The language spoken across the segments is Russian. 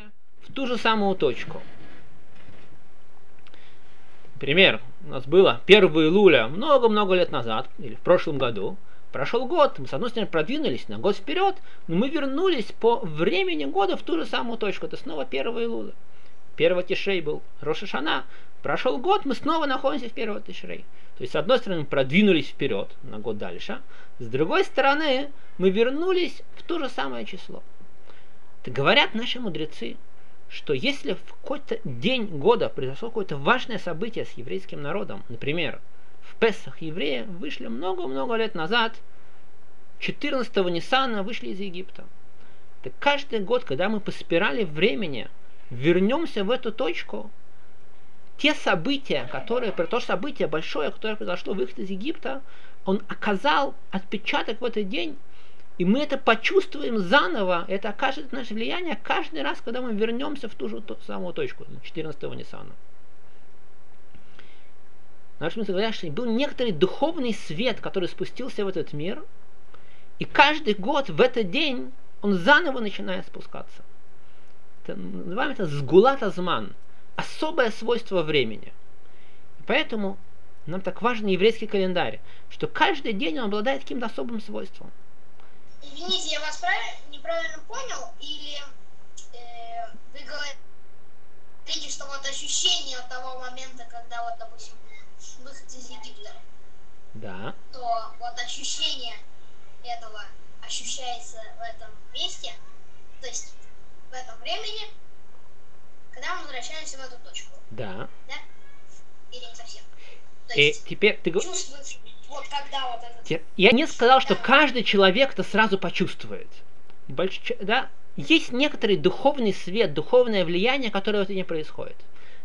вернемся в ту же самую точку. Пример у нас было 1 июля много-много лет назад, или в прошлом году. Прошел год, мы с одной стороны продвинулись на год вперед, но мы вернулись по времени года в ту же самую точку. Это снова 1 июля. 1 Тишей был Рошашана. Прошел год, мы снова находимся в 1 Тишрей. То есть, с одной стороны, мы продвинулись вперед на год дальше, с другой стороны, мы вернулись в то же самое число. Говорят наши мудрецы, что если в какой-то день года произошло какое-то важное событие с еврейским народом, например, в Песах евреи вышли много-много лет назад, 14-го Ниссана вышли из Египта. Так каждый год, когда мы по спирали времени вернемся в эту точку, те события, которые, то событие большое, которое произошло выход из Египта, он оказал отпечаток в этот день, и мы это почувствуем заново, это окажет наше влияние каждый раз, когда мы вернемся в ту же ту самую точку, 14-го Ниссана. Наши мысли говорят, что был некоторый духовный свет, который спустился в этот мир, и каждый год в этот день он заново начинает спускаться. Это, называем это сгулат азман – особое свойство времени. И поэтому нам так важен еврейский календарь, что каждый день он обладает каким-то особым свойством. Извините, я вас правильно, неправильно понял, или э, вы говорите, что вот ощущение от того момента, когда вот, допустим, выход из Египта, да. то вот ощущение этого ощущается в этом месте, то есть в этом времени, когда мы возвращаемся в эту точку. Да. Да? Или не совсем? То И есть теперь ты го- чувствуешь, вот вот Я не сказал, что каждый человек это сразу почувствует. Больш- ч- да? Есть некоторый духовный свет, духовное влияние, которое в это не происходит.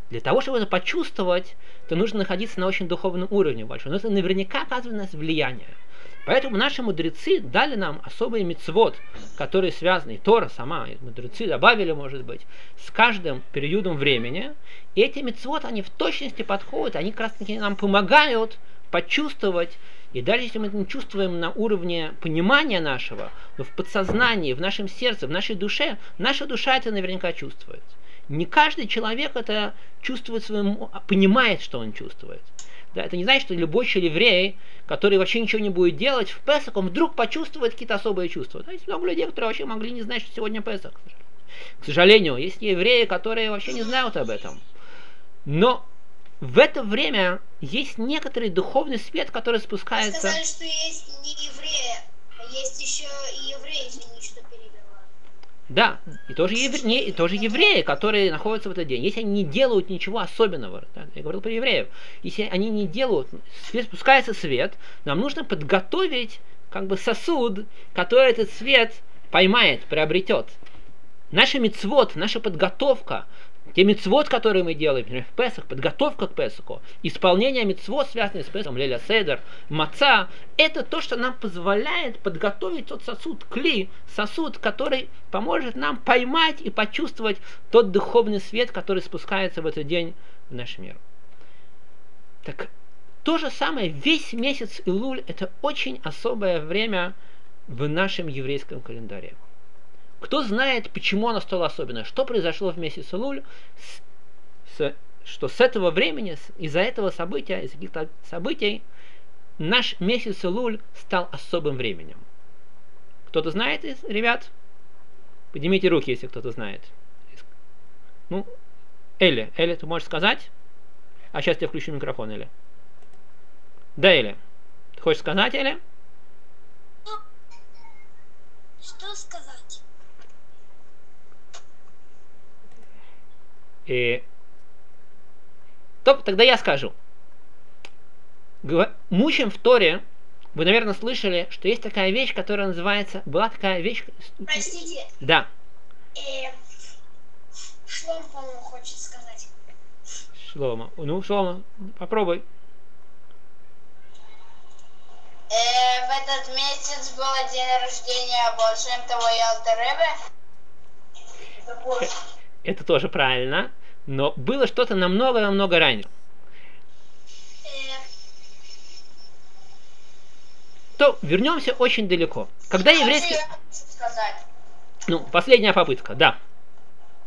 Для того, чтобы это почувствовать, то нужно находиться на очень духовном уровне большом. Но это наверняка оказывает на нас влияние. Поэтому наши мудрецы дали нам особый мецвод, которые связаны, и Тора сама, и мудрецы добавили, может быть, с каждым периодом времени. И эти мецвод, они в точности подходят, они как раз таки нам помогают почувствовать и даже если мы это не чувствуем на уровне понимания нашего, но в подсознании, в нашем сердце, в нашей душе, наша душа это наверняка чувствует. Не каждый человек это чувствует своим, понимает, что он чувствует. Да, это не значит, что любой человек еврей, который вообще ничего не будет делать, в Песах он вдруг почувствует какие-то особые чувства. Да, есть много людей, которые вообще могли не знать, что сегодня Песах. К сожалению, есть евреи, которые вообще не знают об этом. Но в это время есть некоторый духовный свет, который Вы спускается. сказали, что есть не евреи, а есть еще и евреи, извини, что перебила. Да, и тоже, евре... не, и тоже евреи, которые находятся в этот день. Если они не делают ничего особенного, да, я говорил про евреев, если они не делают, свет, спускается свет, нам нужно подготовить как бы сосуд, который этот свет поймает, приобретет. Наша мецвод, наша подготовка, те мецвод, которые мы делаем, например, в Песах, подготовка к Песаху, исполнение мецвод, связанных с Песахом, Леля Седер, Маца, это то, что нам позволяет подготовить тот сосуд, кли, сосуд, который поможет нам поймать и почувствовать тот духовный свет, который спускается в этот день в наш мир. Так то же самое, весь месяц Илуль – это очень особое время в нашем еврейском календаре. Кто знает, почему оно стало особенное? Что произошло в месяц Илуль? С, с, что с этого времени, из-за этого события, из каких-то событий, наш месяц Илуль стал особым временем. Кто-то знает ребят? Поднимите руки, если кто-то знает. Ну, Эля, Эля, ты можешь сказать? А сейчас я включу микрофон, Эля. Да, Эля. Ты хочешь сказать, Эля? Что сказать? И... Топ, тогда я скажу. Гва- Мучим в Торе, вы, наверное, слышали, что есть такая вещь, которая называется... Была такая вещь... Простите, Да, э, Шлом, по-моему, хочет сказать. Шлома. Ну, Шлома, попробуй. Э, в этот месяц было день рождения Большим того Ялтеребе. Это тоже правильно. Но было что-то намного-намного ранее. Э, То вернемся очень далеко. Когда еврейский... Ну, последняя попытка, да.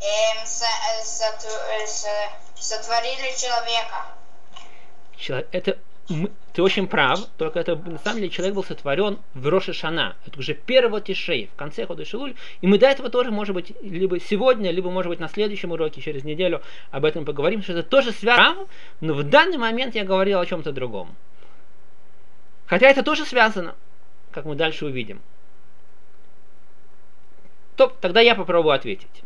эм, со- э, э, со- сотворили человека. Человек, это ты очень прав, только это на самом деле человек был сотворен в Роша Шана. Это уже первого Тишей, в конце хода Шилуль. И мы до этого тоже, может быть, либо сегодня, либо, может быть, на следующем уроке, через неделю об этом поговорим, что это тоже связано, но в данный момент я говорил о чем-то другом. Хотя это тоже связано, как мы дальше увидим. То, тогда я попробую ответить.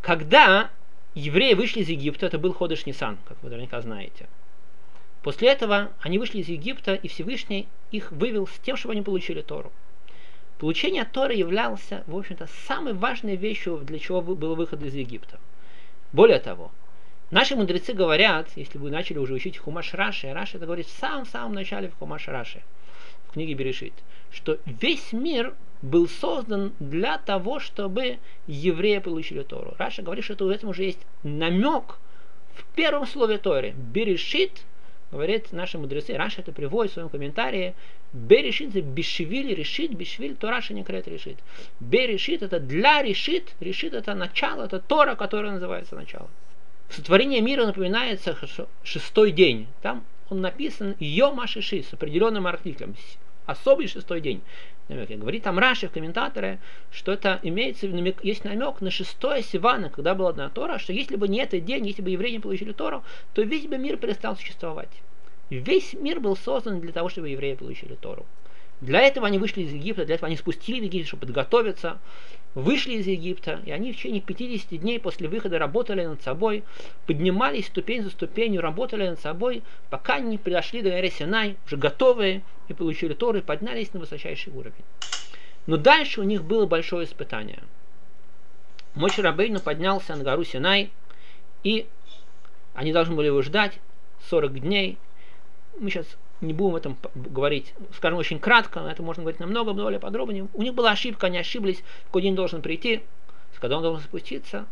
Когда евреи вышли из Египта, это был Ходыш Нисан, как вы наверняка знаете. После этого они вышли из Египта, и Всевышний их вывел с тем, чтобы они получили Тору. Получение Торы являлся, в общем-то, самой важной вещью, для чего был выход из Египта. Более того, наши мудрецы говорят, если вы начали уже учить Хумаш Раши, Раши это говорит в самом-самом начале в Хумаш Раши, в книге Берешит, что весь мир был создан для того, чтобы евреи получили Тору. Раши говорит, что в этом уже есть намек в первом слове Торы. Берешит, говорит наши мудрецы, Раши это приводит в своем комментарии, это бешвиль решит, бешвиль то Раша не крет решит. Берешит это для решит, решит это начало, это Тора, которая называется начало. Сотворение мира напоминается шестой день. Там он написан Йома Шиши с определенным артиклем. Особый шестой день. Намек. Говорит там Раши в комментаторе, что это имеется, намек, есть намек на шестое Сивана, когда была одна Тора, что если бы не этот день, если бы евреи не получили Тору, то весь бы мир перестал существовать. Весь мир был создан для того, чтобы евреи получили Тору. Для этого они вышли из Египта, для этого они спустили в Египет, чтобы подготовиться, вышли из Египта, и они в течение 50 дней после выхода работали над собой, поднимались ступень за ступенью, работали над собой, пока не подошли до горы Синай, уже готовые, и получили Тору, и поднялись на высочайший уровень. Но дальше у них было большое испытание. Мой Рабейну поднялся на гору Синай, и они должны были его ждать 40 дней. Мы сейчас не будем об этом говорить, скажем, очень кратко, это можно говорить намного более подробнее. У них была ошибка, они ошиблись, в какой день должен прийти, когда он должен спуститься.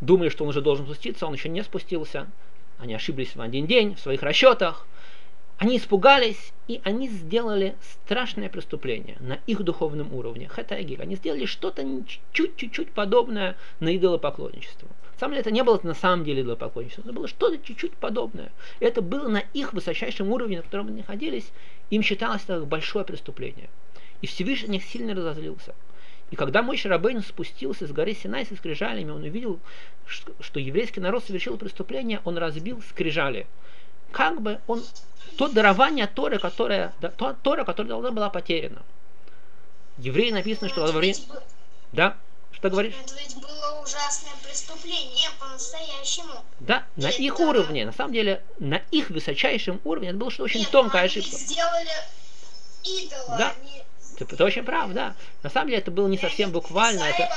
Думали, что он уже должен спуститься, он еще не спустился. Они ошиблись в один день в своих расчетах. Они испугались, и они сделали страшное преступление на их духовном уровне. Хатагиль. Они сделали что-то чуть-чуть подобное на идолопоклонничество. На самом деле это не было на самом деле идолопоклонничество, это было что-то чуть-чуть подобное. Это было на их высочайшем уровне, на котором они находились, им считалось это большое преступление. И Всевышний них сильно разозлился. И когда мой Шарабейн спустился с горы Синай со скрижалями, он увидел, что еврейский народ совершил преступление, он разбил скрижали. Как бы он... То дарование Торы, которое, то Тора, которая должна была потеряна. Евреи написано, что во время... Да? Что говоришь? Это ведь было ужасное преступление по-настоящему. Да, на это... их уровне, на самом деле, на их высочайшем уровне, это было что очень Нет, тонкая они ошибка. сделали идола, Да. они... Ты, ты очень прав, да. На самом деле это было не совсем буквально. Это,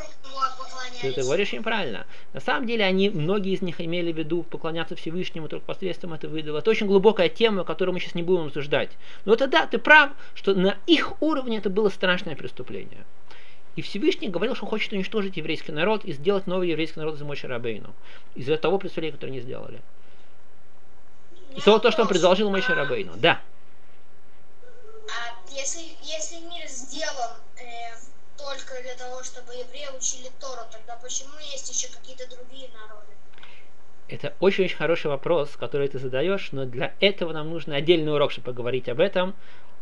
ты, ты говоришь очень правильно. На самом деле они, многие из них имели в виду поклоняться Всевышнему только посредством этого идола. Это очень глубокая тема, которую мы сейчас не будем обсуждать. Но это да, ты прав, что на их уровне это было страшное преступление. И Всевышний говорил, что хочет уничтожить еврейский народ и сделать новый еврейский народ из Мойши Рабейну. Из-за того преступления, которое они сделали. И то, то, что он предложил Мойши Рабейну. Да. А если, если мир сделан э, только для того, чтобы евреи учили Тору, тогда почему есть еще какие-то другие народы? Это очень-очень хороший вопрос, который ты задаешь, но для этого нам нужно отдельный урок, чтобы поговорить об этом.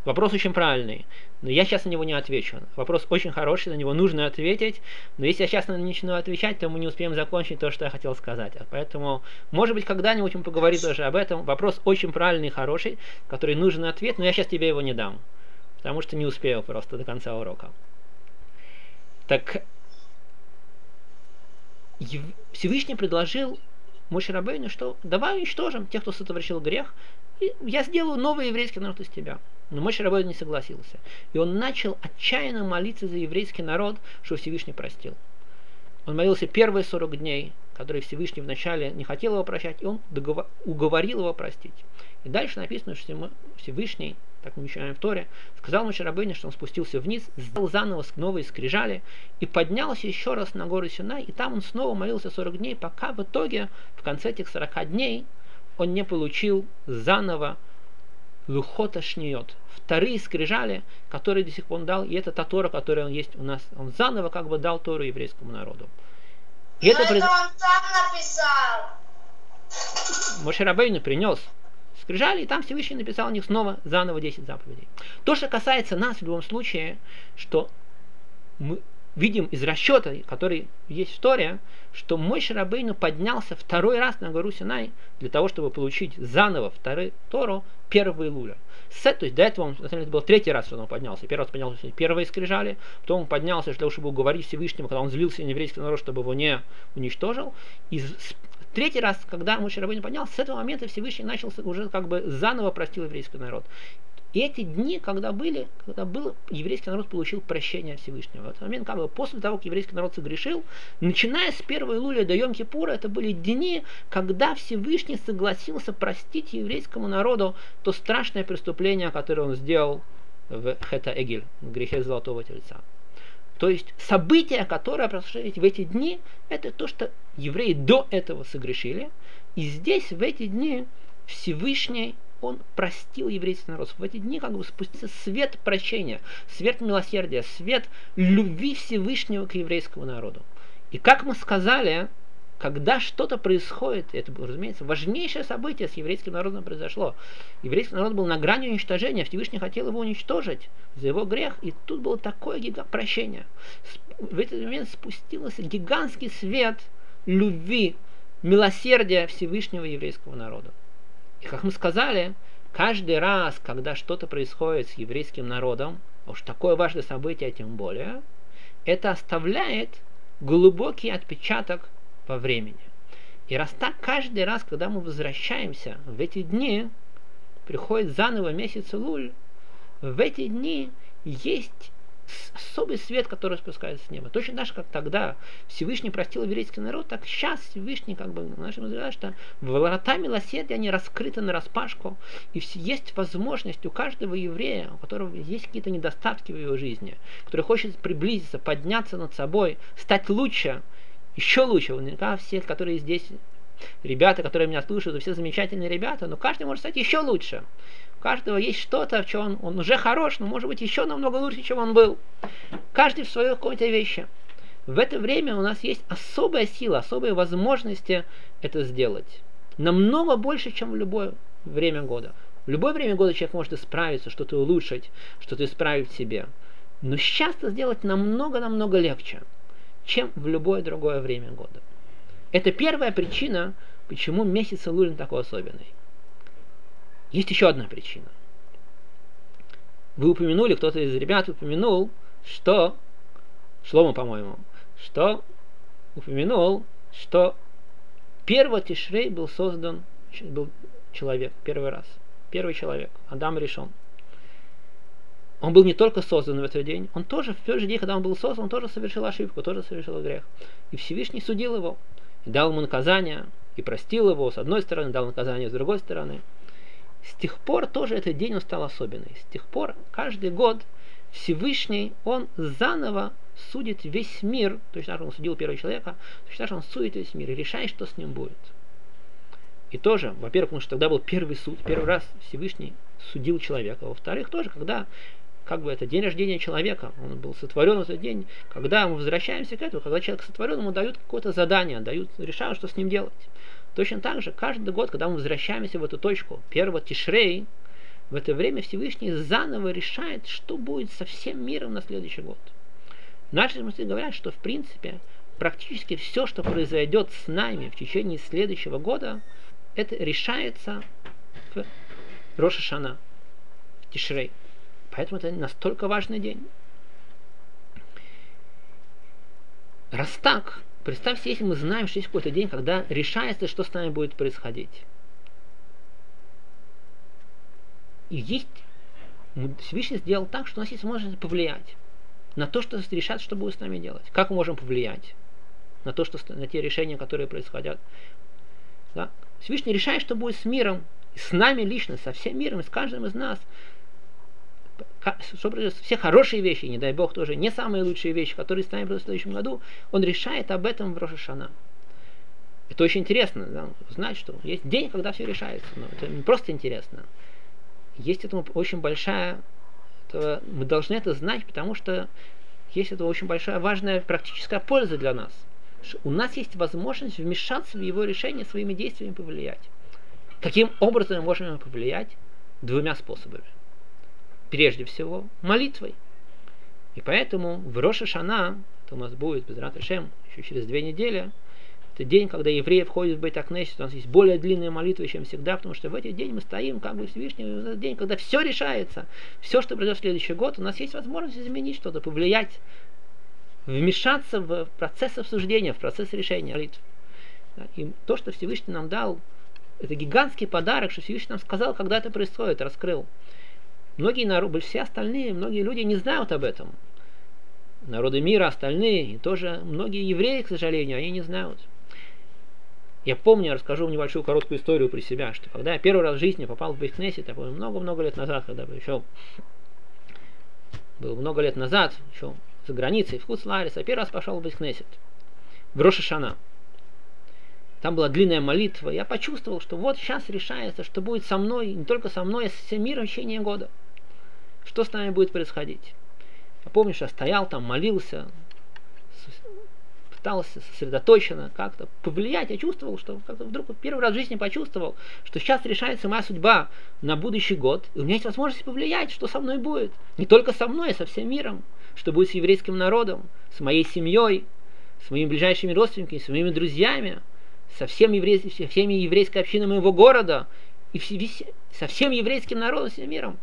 Вопрос очень правильный, но я сейчас на него не отвечу. Вопрос очень хороший, на него нужно ответить, но если я сейчас на начну отвечать, то мы не успеем закончить то, что я хотел сказать. Поэтому, может быть, когда-нибудь мы поговорим тоже об этом. Вопрос очень правильный хороший, который нужен ответ, но я сейчас тебе его не дам, потому что не успею просто до конца урока. Так, Всевышний предложил Моше Рабейну, что давай уничтожим тех, кто сотворил грех, и я сделаю новый еврейский народ из тебя. Но Моше Рабейну не согласился. И он начал отчаянно молиться за еврейский народ, что Всевышний простил. Он молился первые 40 дней, которые Всевышний вначале не хотел его прощать, и он договор, уговорил его простить. И дальше написано, что Всевышний, так мы читаем в Торе, сказал Моше Рабейну, что он спустился вниз, сделал заново новые скрижали и поднялся еще раз на гору Синай, и там он снова молился 40 дней, пока в итоге, в конце этих 40 дней, он не получил заново лухота шниот, вторые скрижали, которые до сих пор он дал, и это та Тора, которая он есть у нас. Он заново как бы дал Тору еврейскому народу. И это, это произ... он сам написал. Моше Рабейну принес скрижали, и там Всевышний написал у них снова заново 10 заповедей. То, что касается нас в любом случае, что мы видим из расчета, который есть в Торе, что мой Шарабейну поднялся второй раз на гору Синай для того, чтобы получить заново второй Тору первого Илуля. С, то есть до этого он, на самом деле, был третий раз, что он поднялся. Первый раз поднялся первые скрижали, потом он поднялся для того, чтобы уговорить Всевышнего, когда он злился на еврейский народ, чтобы его не уничтожил. И третий раз, когда Муше Рабейну поднялся, с этого момента Всевышний начал уже как бы заново простил еврейский народ. И эти дни, когда были, когда был, еврейский народ получил прощение Всевышнего. В этот момент, как бы после того, как еврейский народ согрешил, начиная с первой лули до Йом Кипура, это были дни, когда Всевышний согласился простить еврейскому народу то страшное преступление, которое он сделал в Хета Эгель, в грехе Золотого Тельца. То есть события, которые произошли в эти дни, это то, что евреи до этого согрешили. И здесь, в эти дни, Всевышний он простил еврейский народ. В эти дни как бы спустился свет прощения, свет милосердия, свет любви Всевышнего к еврейскому народу. И как мы сказали, когда что-то происходит, это разумеется, важнейшее событие с еврейским народом произошло. Еврейский народ был на грани уничтожения, Всевышний хотел его уничтожить за его грех, и тут было такое гига прощение. В этот момент спустился гигантский свет любви, милосердия Всевышнего еврейского народа. И как мы сказали, каждый раз, когда что-то происходит с еврейским народом, а уж такое важное событие тем более, это оставляет глубокий отпечаток по времени. И раз так, каждый раз, когда мы возвращаемся в эти дни, приходит заново месяц Луль, в эти дни есть особый свет, который спускается с неба. Точно так же, как тогда Всевышний простил еврейский народ, так сейчас Всевышний, как бы, нашим взглядом, что ворота милосердия, они раскрыты на распашку, и есть возможность у каждого еврея, у которого есть какие-то недостатки в его жизни, который хочет приблизиться, подняться над собой, стать лучше, еще лучше. Наверняка все, которые здесь, ребята, которые меня слушают, все замечательные ребята, но каждый может стать еще лучше. Каждого есть что-то, в чем он, он уже хорош, но может быть еще намного лучше, чем он был. Каждый в своей какой-то вещи. В это время у нас есть особая сила, особые возможности это сделать. Намного больше, чем в любое время года. В любое время года человек может исправиться, что-то улучшить, что-то исправить в себе. Но сейчас это сделать намного-намного легче чем в любое другое время года. Это первая причина, почему месяц Лулин такой особенный. Есть еще одна причина. Вы упомянули, кто-то из ребят упомянул, что, Шлома, по-моему, что упомянул, что первый Тишрей был создан, был человек, первый раз, первый человек, Адам решен он был не только создан в этот день, он тоже в тот же день, когда он был создан, он тоже совершил ошибку, тоже совершил грех. И Всевышний судил его, и дал ему наказание, и простил его с одной стороны, дал наказание с другой стороны. С тех пор тоже этот день он стал особенный. С тех пор каждый год Всевышний, он заново судит весь мир, точно так же он судил первого человека, точно так же он судит весь мир и решает, что с ним будет. И тоже, во-первых, потому что тогда был первый суд, первый раз Всевышний судил человека. Во-вторых, тоже, когда как бы это день рождения человека, он был сотворен в этот день. Когда мы возвращаемся к этому, когда человек сотворен, ему дают какое-то задание, дают, решают, что с ним делать. Точно так же, каждый год, когда мы возвращаемся в эту точку, первого тишрей, в это время Всевышний заново решает, что будет со всем миром на следующий год. Наши мысли говорят, что в принципе практически все, что произойдет с нами в течение следующего года, это решается в Рошашана, Тишрей. Поэтому это настолько важный день. Раз так, представьте, если мы знаем, что есть какой-то день, когда решается, что с нами будет происходить. И есть Всевышний сделал так, что у нас есть возможность повлиять на то, что решат, что будет с нами делать. Как мы можем повлиять на то, что на те решения, которые происходят. Да? Всевышний решает, что будет с миром, с нами лично, со всем миром, с каждым из нас что все хорошие вещи, не дай бог тоже, не самые лучшие вещи, которые с нами в следующем году, он решает об этом в Рошашана. Это очень интересно, да, знать, что есть день, когда все решается. Но это не просто интересно. Есть этому очень большая, это, мы должны это знать, потому что есть это очень большая важная практическая польза для нас. у нас есть возможность вмешаться в его решение своими действиями повлиять. Каким образом мы можем повлиять? Двумя способами. Прежде всего, молитвой. И поэтому в Роша Шана, это у нас будет без Раташем еще через две недели, это день, когда евреи входят в Бейтакнесет, у нас есть более длинная молитва, чем всегда, потому что в этот день мы стоим как бы Всевышний, в этот день, когда все решается, все, что произойдет в следующий год, у нас есть возможность изменить что-то, повлиять, вмешаться в процесс обсуждения, в процесс решения молитв. И то, что Всевышний нам дал, это гигантский подарок, что Всевышний нам сказал, когда это происходит, раскрыл. Многие народы, все остальные, многие люди не знают об этом. Народы мира, остальные, и тоже многие евреи, к сожалению, они не знают. Я помню, я расскажу вам небольшую короткую историю про себя, что когда я первый раз в жизни попал в Бейкнесет, я помню, много-много лет назад, когда еще был много лет назад, еще за границей, в Хуцларис, я первый раз пошел в Бейкнесет, в Рошашана. Там была длинная молитва. Я почувствовал, что вот сейчас решается, что будет со мной, не только со мной, а с всем миром в течение года. Что с нами будет происходить. Я помню, что я стоял там, молился, пытался сосредоточенно как-то повлиять. Я чувствовал, что как-то вдруг первый раз в жизни почувствовал, что сейчас решается моя судьба на будущий год. И у меня есть возможность повлиять, что со мной будет. Не только со мной, а со всем миром. Что будет с еврейским народом, с моей семьей, с моими ближайшими родственниками, с моими друзьями со всем еврей, всеми еврейской общиной моего города и со всем еврейским народом, всем миром.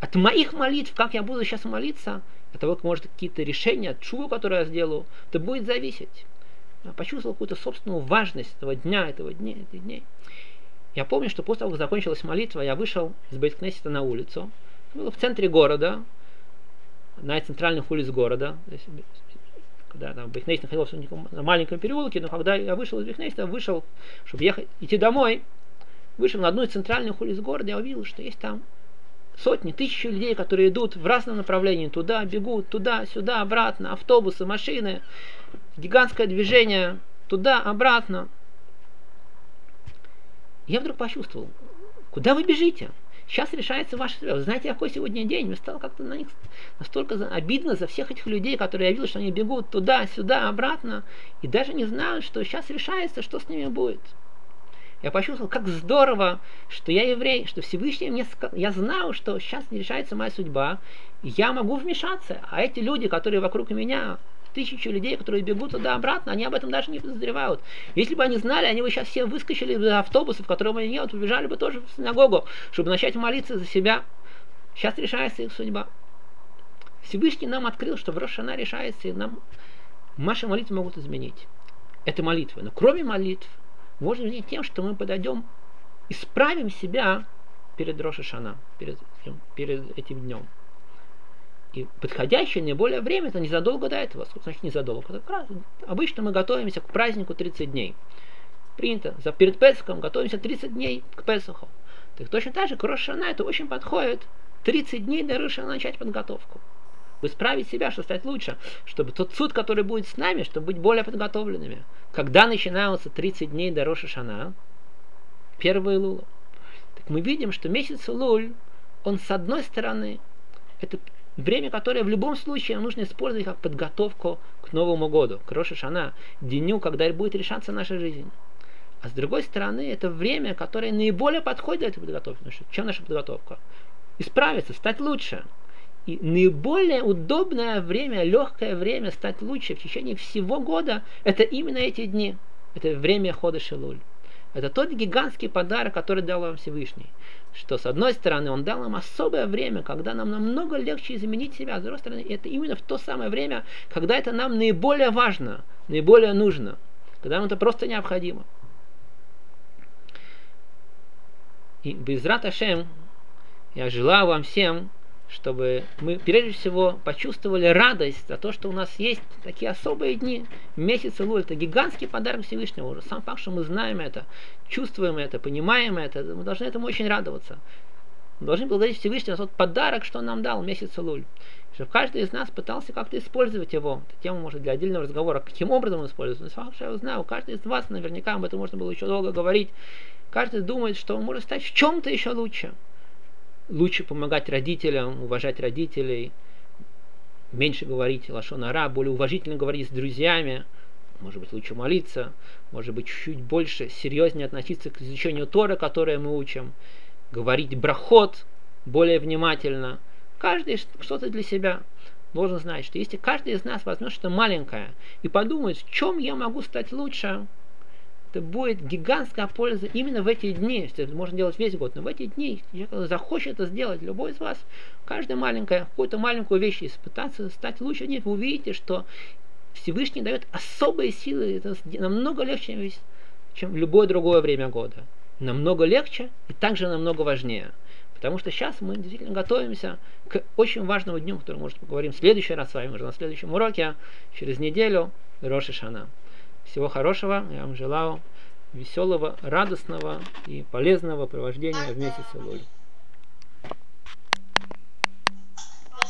От моих молитв, как я буду сейчас молиться, от того, как может какие-то решения, от чего, которое я сделаю, это будет зависеть. Я почувствовал какую-то собственную важность этого дня, этого дня, этих дней. Я помню, что после того, как закончилась молитва, я вышел из Бейткнесета на улицу. Это было в центре города, на центральных улиц города когда там Бехнейс находился в маленьком переулке, но когда я вышел из Бехнейса, вышел, чтобы ехать, идти домой, вышел на одну из центральных улиц города, я увидел, что есть там сотни, тысячи людей, которые идут в разном направлении, туда бегут, туда, сюда, обратно, автобусы, машины, гигантское движение, туда, обратно. Я вдруг почувствовал, куда вы бежите? Сейчас решается ваша судьба. Знаете, какой сегодня день? Мне стало как-то на них настолько обидно за всех этих людей, которые я видел, что они бегут туда, сюда, обратно, и даже не знают, что сейчас решается, что с ними будет. Я почувствовал, как здорово, что я еврей, что Всевышний мне сказал, я знаю, что сейчас не решается моя судьба, я могу вмешаться, а эти люди, которые вокруг меня, тысячи людей, которые бегут туда-обратно, они об этом даже не подозревают. Если бы они знали, они бы сейчас все выскочили из автобуса, в котором они едут, побежали бы тоже в синагогу, чтобы начать молиться за себя. Сейчас решается их судьба. Всевышний нам открыл, что в Рошана решается, и нам наши молитвы могут изменить. Это молитвы. Но кроме молитв, можно изменить тем, что мы подойдем, исправим себя перед Рошашана, перед, перед этим днем. И подходящее наиболее время это незадолго до этого. Сколько значит незадолго? Это раз. Обычно мы готовимся к празднику 30 дней. Принято. За перед Песохом готовимся 30 дней к Песоху. Так точно так же к Рошана это очень подходит. 30 дней до Рошана начать подготовку. Исправить себя, чтобы стать лучше. Чтобы тот суд, который будет с нами, чтобы быть более подготовленными. Когда начинаются 30 дней до Рошашана, первые Лула. Так мы видим, что месяц Луль, он с одной стороны, это Время, которое в любом случае нужно использовать как подготовку к Новому году, к Роша Шана, дню, когда будет решаться наша жизнь. А с другой стороны, это время, которое наиболее подходит для этой подготовки. Потому что чем наша подготовка? Исправиться, стать лучше. И наиболее удобное время, легкое время стать лучше в течение всего года, это именно эти дни. Это время хода Шилуль. Это тот гигантский подарок, который дал вам Всевышний что с одной стороны он дал нам особое время, когда нам намного легче изменить себя, а с другой стороны это именно в то самое время, когда это нам наиболее важно, наиболее нужно, когда нам это просто необходимо. И без Раташем я желаю вам всем чтобы мы прежде всего почувствовали радость за то, что у нас есть такие особые дни, месяцы Луль. Это гигантский подарок Всевышнего уже. Сам факт, что мы знаем это, чувствуем это, понимаем это, мы должны этому очень радоваться. Мы должны благодарить Всевышнего за тот подарок, что он нам дал, месяц Луль. Чтобы каждый из нас пытался как-то использовать его. Это тема, может, для отдельного разговора, каким образом он используется. Но я знаю, каждый из вас, наверняка об этом можно было еще долго говорить, каждый думает, что он может стать в чем-то еще лучше лучше помогать родителям, уважать родителей, меньше говорить лошонара, более уважительно говорить с друзьями, может быть, лучше молиться, может быть, чуть-чуть больше, серьезнее относиться к изучению Тора, которое мы учим, говорить брахот более внимательно. Каждый что-то для себя должен знать, что если каждый из нас возьмет что-то маленькое и подумает, в чем я могу стать лучше, будет гигантская польза именно в эти дни. Это можно делать весь год, но в эти дни, захочет это сделать, любой из вас, каждая маленькая, какую-то маленькую вещь испытаться, стать лучше, нет, вы увидите, что Всевышний дает особые силы, это намного легче, чем в любое другое время года. Намного легче и также намного важнее. Потому что сейчас мы действительно готовимся к очень важному дню, который, может, поговорим в следующий раз с вами, уже на следующем уроке, через неделю, Роши Шана. Всего хорошего, я вам желаю веселого, радостного и полезного провождения в месяц Луль.